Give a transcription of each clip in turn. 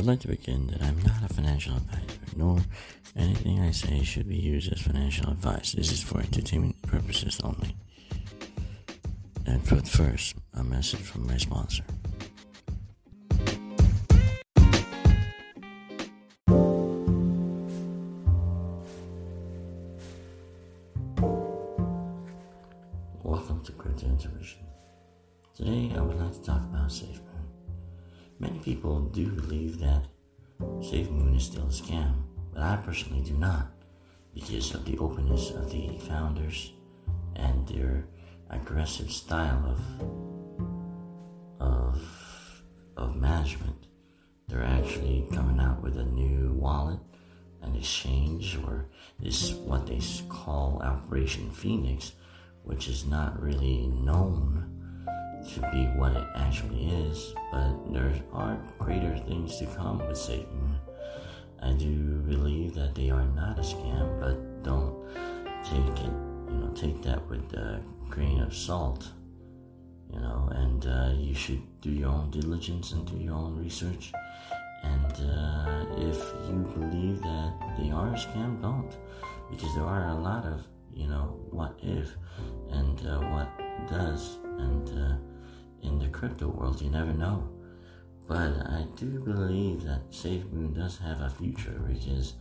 would like to begin that I'm not a financial advisor, nor anything I say should be used as financial advice. This is for entertainment purposes only. And but first, a message from my sponsor. Welcome to Crypto Intuition. Today, I would like to talk about SafeMoon. Many people do believe that SafeMoon is still a scam, but I personally do not, because of the openness of the founders and their aggressive style of of of management. They're actually coming out with a new wallet, an exchange, or this what they call Operation Phoenix, which is not really known to be what it actually is, but there are greater things to come with Satan. I do believe that they are not a scam, but don't take it, you know, take that with a grain of salt, you know, and uh, you should do your own diligence and do your own research. And uh, if you believe that they are a scam, don't, because there are a lot of, you know, what if and crypto world, you never know. But I do believe that SafeMoon does have a future because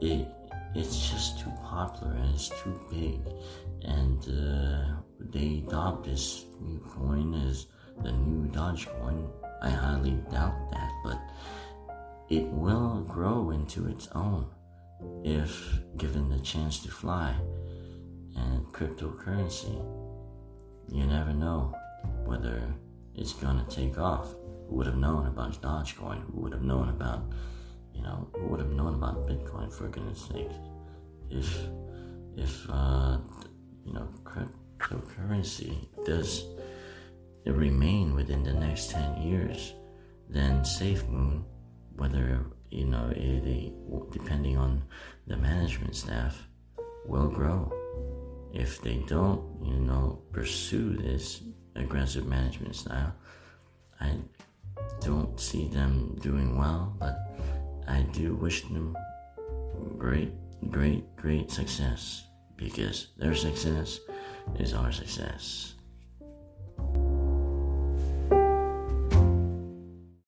it it's just too popular and it's too big, and uh, they adopt this new coin as the new Dogecoin. I highly doubt that, but it will grow into its own if given the chance to fly. And cryptocurrency, you never know whether it's gonna take off. Who would have known about Dogecoin? Who would have known about, you know, who would have known about Bitcoin for goodness sake? If, if, uh, you know, cryptocurrency does remain within the next 10 years, then SafeMoon, whether, you know, it, depending on the management staff, will grow. If they don't, you know, pursue this aggressive management style. I don't see them doing well, but I do wish them great, great, great success because their success is our success.